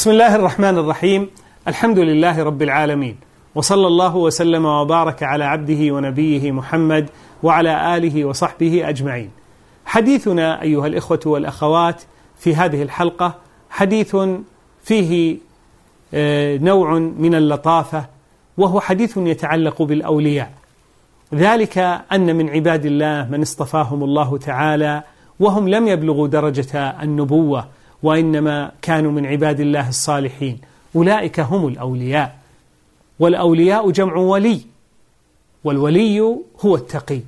بسم الله الرحمن الرحيم الحمد لله رب العالمين وصلى الله وسلم وبارك على عبده ونبيه محمد وعلى آله وصحبه أجمعين حديثنا أيها الإخوة والأخوات في هذه الحلقة حديث فيه نوع من اللطافة وهو حديث يتعلق بالأولياء ذلك أن من عباد الله من اصطفاهم الله تعالى وهم لم يبلغوا درجة النبوة وإنما كانوا من عباد الله الصالحين. أولئك هم الأولياء. والأولياء جمع ولي. والولي هو التقي.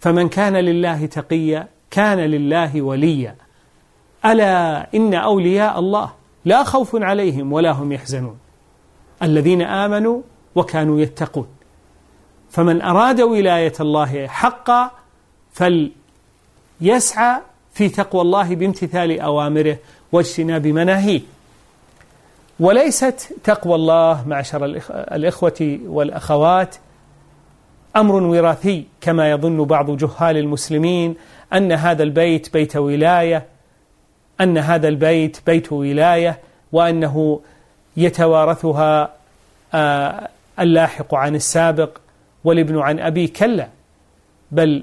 فمن كان لله تقيا كان لله وليا. ألا إن أولياء الله لا خوف عليهم ولا هم يحزنون. الذين آمنوا وكانوا يتقون. فمن أراد ولاية الله حقا فليسعى في تقوى الله بامتثال أوامره واجتناب مناهيه. وليست تقوى الله معشر الإخوة والأخوات أمر وراثي كما يظن بعض جهال المسلمين أن هذا البيت بيت ولاية أن هذا البيت بيت ولاية وأنه يتوارثها آه، اللاحق عن السابق والابن عن أبي كلا. بل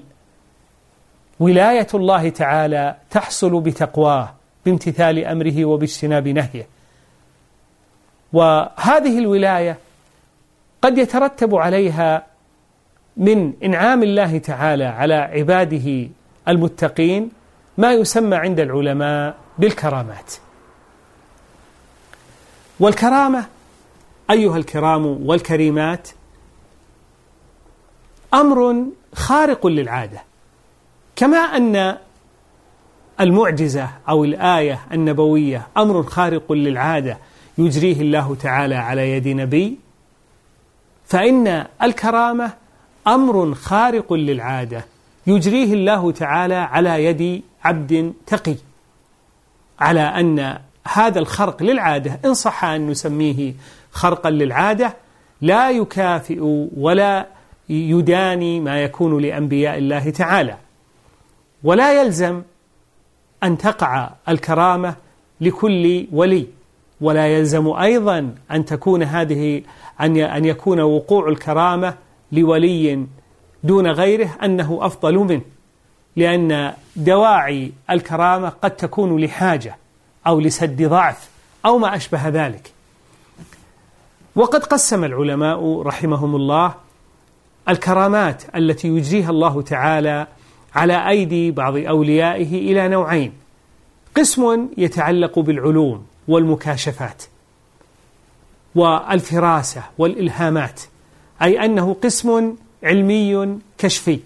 ولاية الله تعالى تحصل بتقواه بامتثال أمره وباجتناب نهيه. وهذه الولاية قد يترتب عليها من إنعام الله تعالى على عباده المتقين ما يسمى عند العلماء بالكرامات. والكرامة أيها الكرام والكريمات أمر خارق للعادة. كما أن المعجزة أو الآية النبوية أمر خارق للعادة يجريه الله تعالى على يد نبي فإن الكرامة أمر خارق للعادة يجريه الله تعالى على يد عبد تقي. على أن هذا الخرق للعادة إن صح أن نسميه خرقا للعادة لا يكافئ ولا يداني ما يكون لأنبياء الله تعالى. ولا يلزم أن تقع الكرامة لكل ولي ولا يلزم أيضا أن تكون هذه أن يكون وقوع الكرامة لولي دون غيره أنه أفضل منه لأن دواعي الكرامة قد تكون لحاجة أو لسد ضعف أو ما أشبه ذلك. وقد قسم العلماء رحمهم الله الكرامات التي يجريها الله تعالى على أيدي بعض أوليائه إلى نوعين. قسم يتعلق بالعلوم والمكاشفات والفراسة والإلهامات أي أنه قسم علمي كشفي.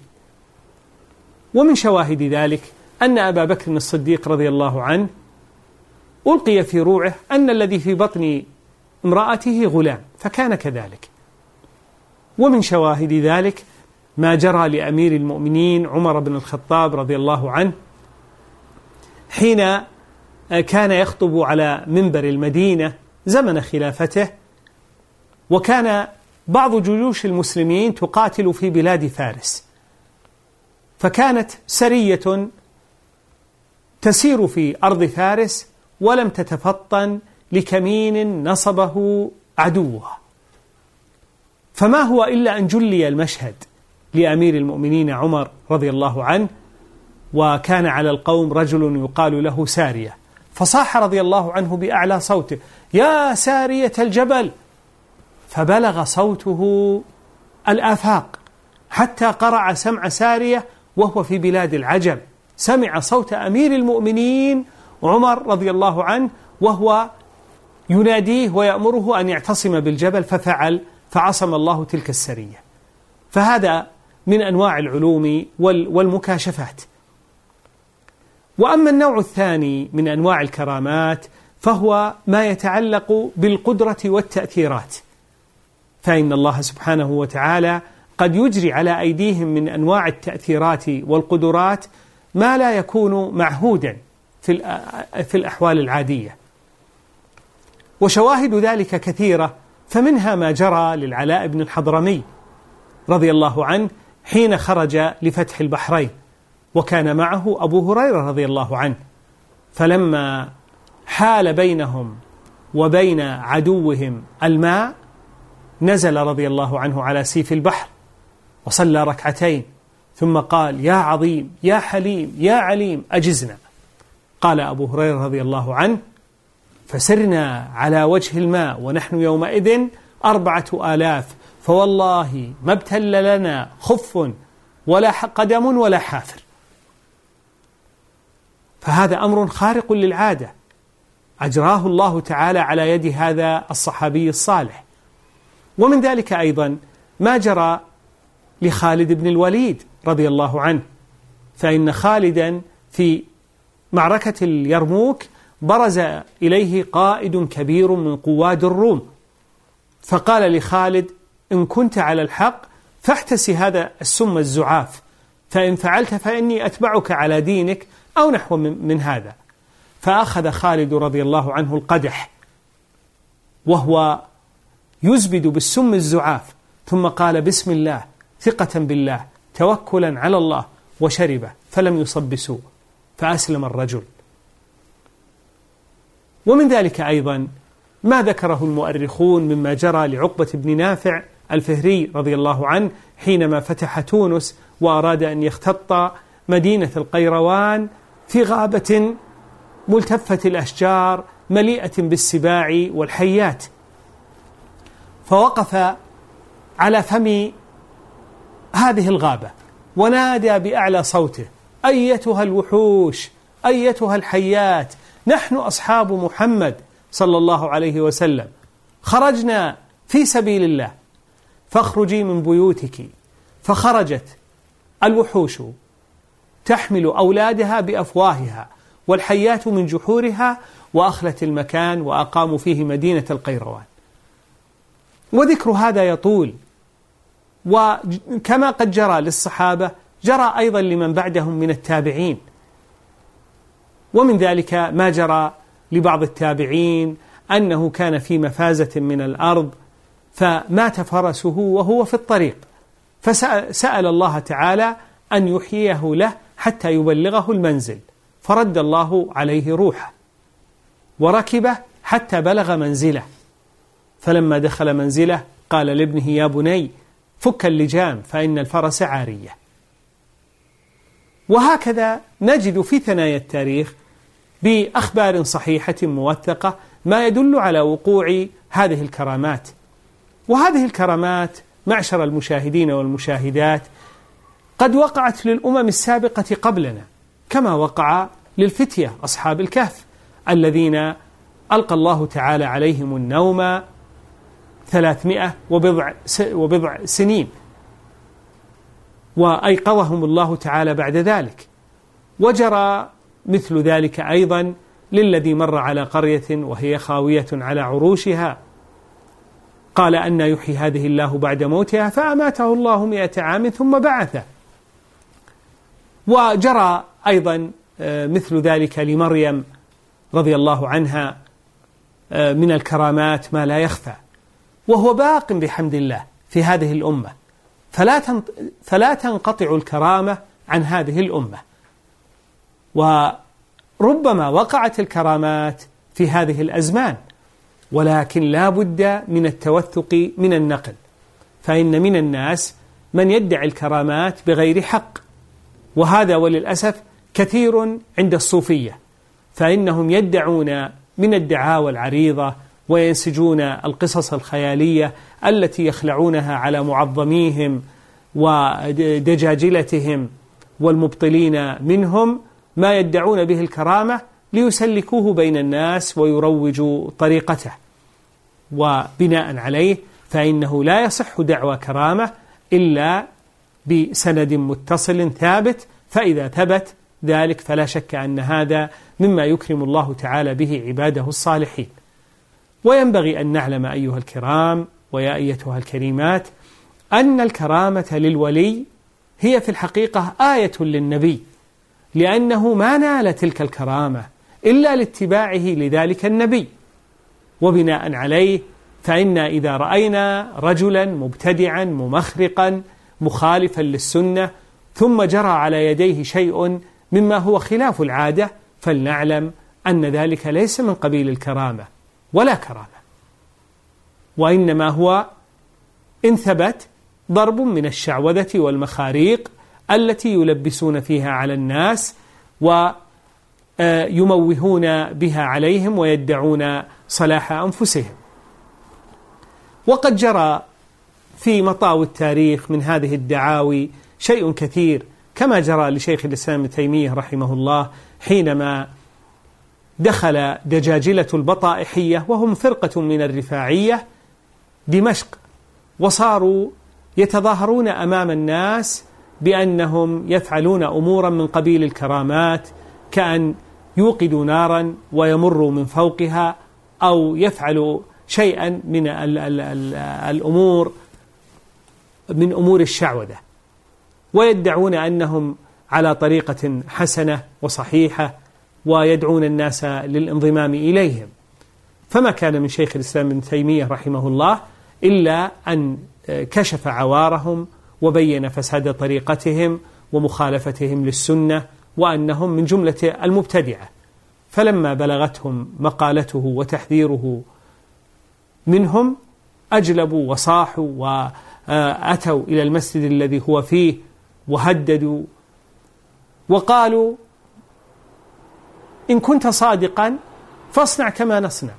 ومن شواهد ذلك أن أبا بكر الصديق رضي الله عنه ألقي في روعه أن الذي في بطن امرأته غلام فكان كذلك. ومن شواهد ذلك ما جرى لأمير المؤمنين عمر بن الخطاب رضي الله عنه حين كان يخطب على منبر المدينة زمن خلافته وكان بعض جيوش المسلمين تقاتل في بلاد فارس. فكانت سرية تسير في أرض فارس ولم تتفطن لكمين نصبه عدوها فما هو إلا أن جلي المشهد. لأمير المؤمنين عمر رضي الله عنه وكان على القوم رجل يقال له سارية. فصاح رضي الله عنه بأعلى صوته يا سارية الجبل! فبلغ صوته الآفاق حتى قرع سمع سارية وهو في بلاد العجم. سمع صوت أمير المؤمنين عمر رضي الله عنه وهو يناديه ويأمره أن يعتصم بالجبل ففعل فعصم الله تلك السرية. فهذا من أنواع العلوم والمكاشفات. وأما النوع الثاني من أنواع الكرامات فهو ما يتعلق بالقدرة والتأثيرات. فإن الله سبحانه وتعالى قد يجري على أيديهم من أنواع التأثيرات والقدرات ما لا يكون معهودا في الأحوال العادية. وشواهد ذلك كثيرة فمنها ما جرى للعلاء بن الحضرمي رضي الله عنه حين خرج لفتح البحرين وكان معه أبو هريرة رضي الله عنه. فلما حال بينهم وبين عدوهم الماء نزل رضي الله عنه على سيف البحر وصلى ركعتين. ثم قال يا عظيم يا حليم يا عليم أجزنا. قال أبو هريرة رضي الله عنه فسرنا على وجه الماء ونحن يومئذ أربعة آلاف فوالله ما ابتل لنا خف ولا قدم ولا حافر. فهذا أمر خارق للعادة. أجراه الله تعالى على يد هذا الصحابي الصالح. ومن ذلك أيضا ما جرى لخالد بن الوليد رضي الله عنه. فإن خالدا في معركة اليرموك برز إليه قائد كبير من قواد الروم. فقال لخالد إن كنت على الحق فاحتسي هذا السم الزعاف فإن فعلت فإني أتبعك على دينك أو نحو من هذا. فأخذ خالد رضي الله عنه القدح وهو يزبد بالسم الزعاف ثم قال بسم الله ثقة بالله توكلا على الله وشربه فلم يصب بسوء فأسلم الرجل. ومن ذلك أيضا ما ذكره المؤرخون مما جرى لعقبة بن نافع الفهري رضي الله عنه حينما فتح تونس وأراد أن يختط مدينة القيروان في غابة ملتفة الأشجار مليئة بالسباع والحيات. فوقف على فم هذه الغابة ونادى بأعلى صوته أيتها الوحوش أيتها الحيات نحن أصحاب محمد صلى الله عليه وسلم خرجنا في سبيل الله. فاخرجي من بيوتك. فخرجت الوحوش تحمل أولادها بأفواهها والحيات من جحورها وأخلت المكان وأقاموا فيه مدينة القيروان. وذكر هذا يطول. وكما قد جرى للصحابة جرى أيضا لمن بعدهم من التابعين. ومن ذلك ما جرى لبعض التابعين أنه كان في مفازة من الأرض فمات فرسه وهو في الطريق. فسأل الله تعالى أن يحييه له حتى يبلغه المنزل. فرد الله عليه روحه. وركبه حتى بلغ منزله. فلما دخل منزله قال لابنه يا بني فك اللجام فإن الفرس عارية. وهكذا نجد في ثنايا التاريخ بأخبار صحيحة موثقة ما يدل على وقوع هذه الكرامات. وهذه الكرامات معشر المشاهدين والمشاهدات قد وقعت للأمم السابقة قبلنا كما وقع للفتية أصحاب الكهف الذين ألقى الله تعالى عليهم النوم ثلاثمائة وبضع, وبضع سنين وأيقظهم الله تعالى بعد ذلك. وجرى مثل ذلك أيضا للذي مر على قرية وهي خاوية على عروشها. قال أن يحيي هذه الله بعد موتها فأماته الله مئة عام ثم بعثه. وجرى أيضا آه، مثل ذلك لمريم رضي الله عنها آه، من الكرامات ما لا يخفى. وهو باق بحمد الله في هذه الأمة. فلا فلا تنقطع الكرامة عن هذه الأمة. وربما وقعت الكرامات في هذه الأزمان. ولكن لا بد من التوثق من النقل. فإن من الناس من يدعي الكرامات بغير حق. وهذا وللأسف كثير عند الصوفية. فإنهم يدعون من الدعاوى العريضة وينسجون القصص الخيالية التي يخلعونها على معظميهم ودجاجلتهم والمبطلين منهم ما يدعون به الكرامة ليسلكوه بين الناس ويروجوا طريقته. وبناء عليه فإنه لا يصح دعوى كرامة إلا بسند متصل ثابت فإذا ثبت ذلك فلا شك أن هذا مما يكرم الله تعالى به عباده الصالحين. وينبغي أن نعلم أيها الكرام ويا أيتها الكريمات أن الكرامة للولي هي في الحقيقة آية للنبي لأنه ما نال تلك الكرامة إلا لاتباعه لذلك النبي. وبناء عليه فإنا إذا رأينا رجلا مبتدعا ممخرقا مخالفا للسنة ثم جرى على يديه شيء مما هو خلاف العادة فلنعلم أن ذلك ليس من قبيل الكرامة ولا كرامة وإنما هو إن ثبت ضرب من الشعوذة والمخاريق التي يلبسون فيها على الناس ويموهون بها عليهم ويدعون صلاح أنفسهم. وقد جرى في مطاوي التاريخ من هذه الدعاوي شيء كثير كما جرى لشيخ الإسلام ابن تيمية رحمه الله حينما دخل دجاجلة البطائحية وهم فرقة من الرفاعية دمشق وصاروا يتظاهرون أمام الناس بأنهم يفعلون أمورا من قبيل الكرامات كأن يوقدوا نارا ويمروا من فوقها أو يفعلوا شيئا من ال ال ال الأمور من أمور الشعوذة. ويدعون أنهم على طريقة حسنة وصحيحة ويدعون الناس للانضمام إليهم. فما كان من شيخ الإسلام ابن تيمية رحمه الله إلا أن كشف عوارهم وبين فساد طريقتهم ومخالفتهم للسنة وأنهم من جملة المبتدعة. فلما بلغتهم مقالته وتحذيره منهم أجلبوا وصاحوا وأتوا إلى المسجد الذي هو فيه وهددوا وقالوا إن كنت صادقا فاصنع كما نصنع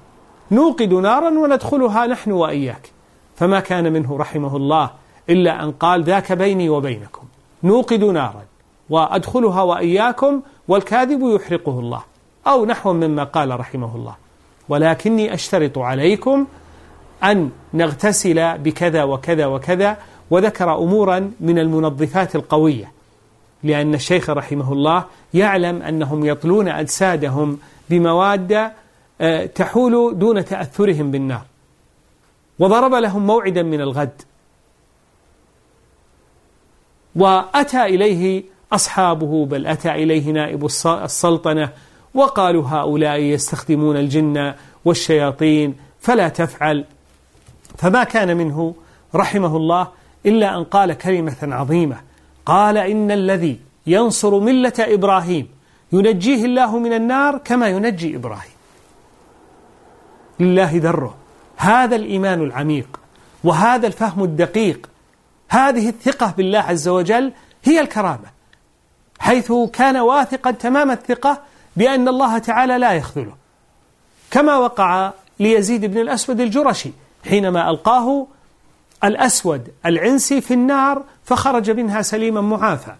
نوقد نارا وندخلها نحن وإياك. فما كان منه رحمه الله إلا أن قال ذاك بيني وبينكم نوقد نارا. وأدخلها وإياكم والكاذب يحرقه الله. أو نحو مما قال رحمه الله. ولكني أشترط عليكم أن نغتسل بكذا وكذا وكذا وذكر أمورا من المنظفات القوية. لأن الشيخ رحمه الله يعلم أنهم يطلون أجسادهم بمواد آه، تحول دون تأثرهم بالنار. وضرب لهم موعدا من الغد. وأتى إليه أصحابه بل أتى إليه نائب السلطنة وقالوا هؤلاء يستخدمون الجن والشياطين فلا تفعل. فما كان منه رحمه الله إلا أن قال كلمة عظيمة. قال إن الذي ينصر ملة إبراهيم ينجيه الله من النار كما ينجي إبراهيم. لله ذره. هذا الإيمان العميق وهذا الفهم الدقيق. هذه الثقة بالله عز وجل هي الكرامة. حيث كان واثقا تمام الثقة بأن الله تعالى لا يخذله. كما وقع ليزيد بن الأسود الجرشي حينما ألقاه الأسود العنسي في النار فخرج منها سليما معافى.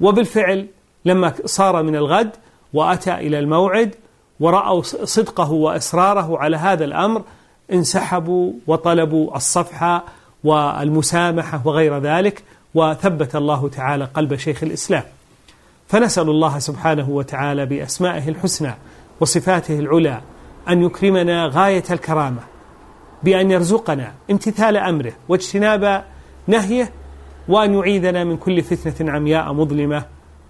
وبالفعل لما صار من الغد وأتى إلى الموعد ورأوا صدقه وإصراره على هذا الأمر انسحبوا وطلبوا الصفحة والمسامحة وغير ذلك وثبت الله تعالى قلب شيخ الإسلام. فنسأل الله سبحانه وتعالى بأسمائه الحسنى وصفاته العلى أن يكرمنا غاية الكرامة بأن يرزقنا امتثال أمره واجتناب نهيه وأن يعيذنا من كل فتنة عمياء مظلمة.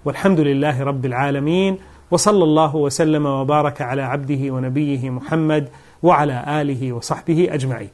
والحمد لله رب العالمين وصلى الله وسلم وبارك على عبده ونبيه محمد وعلى آله وصحبه أجمعين.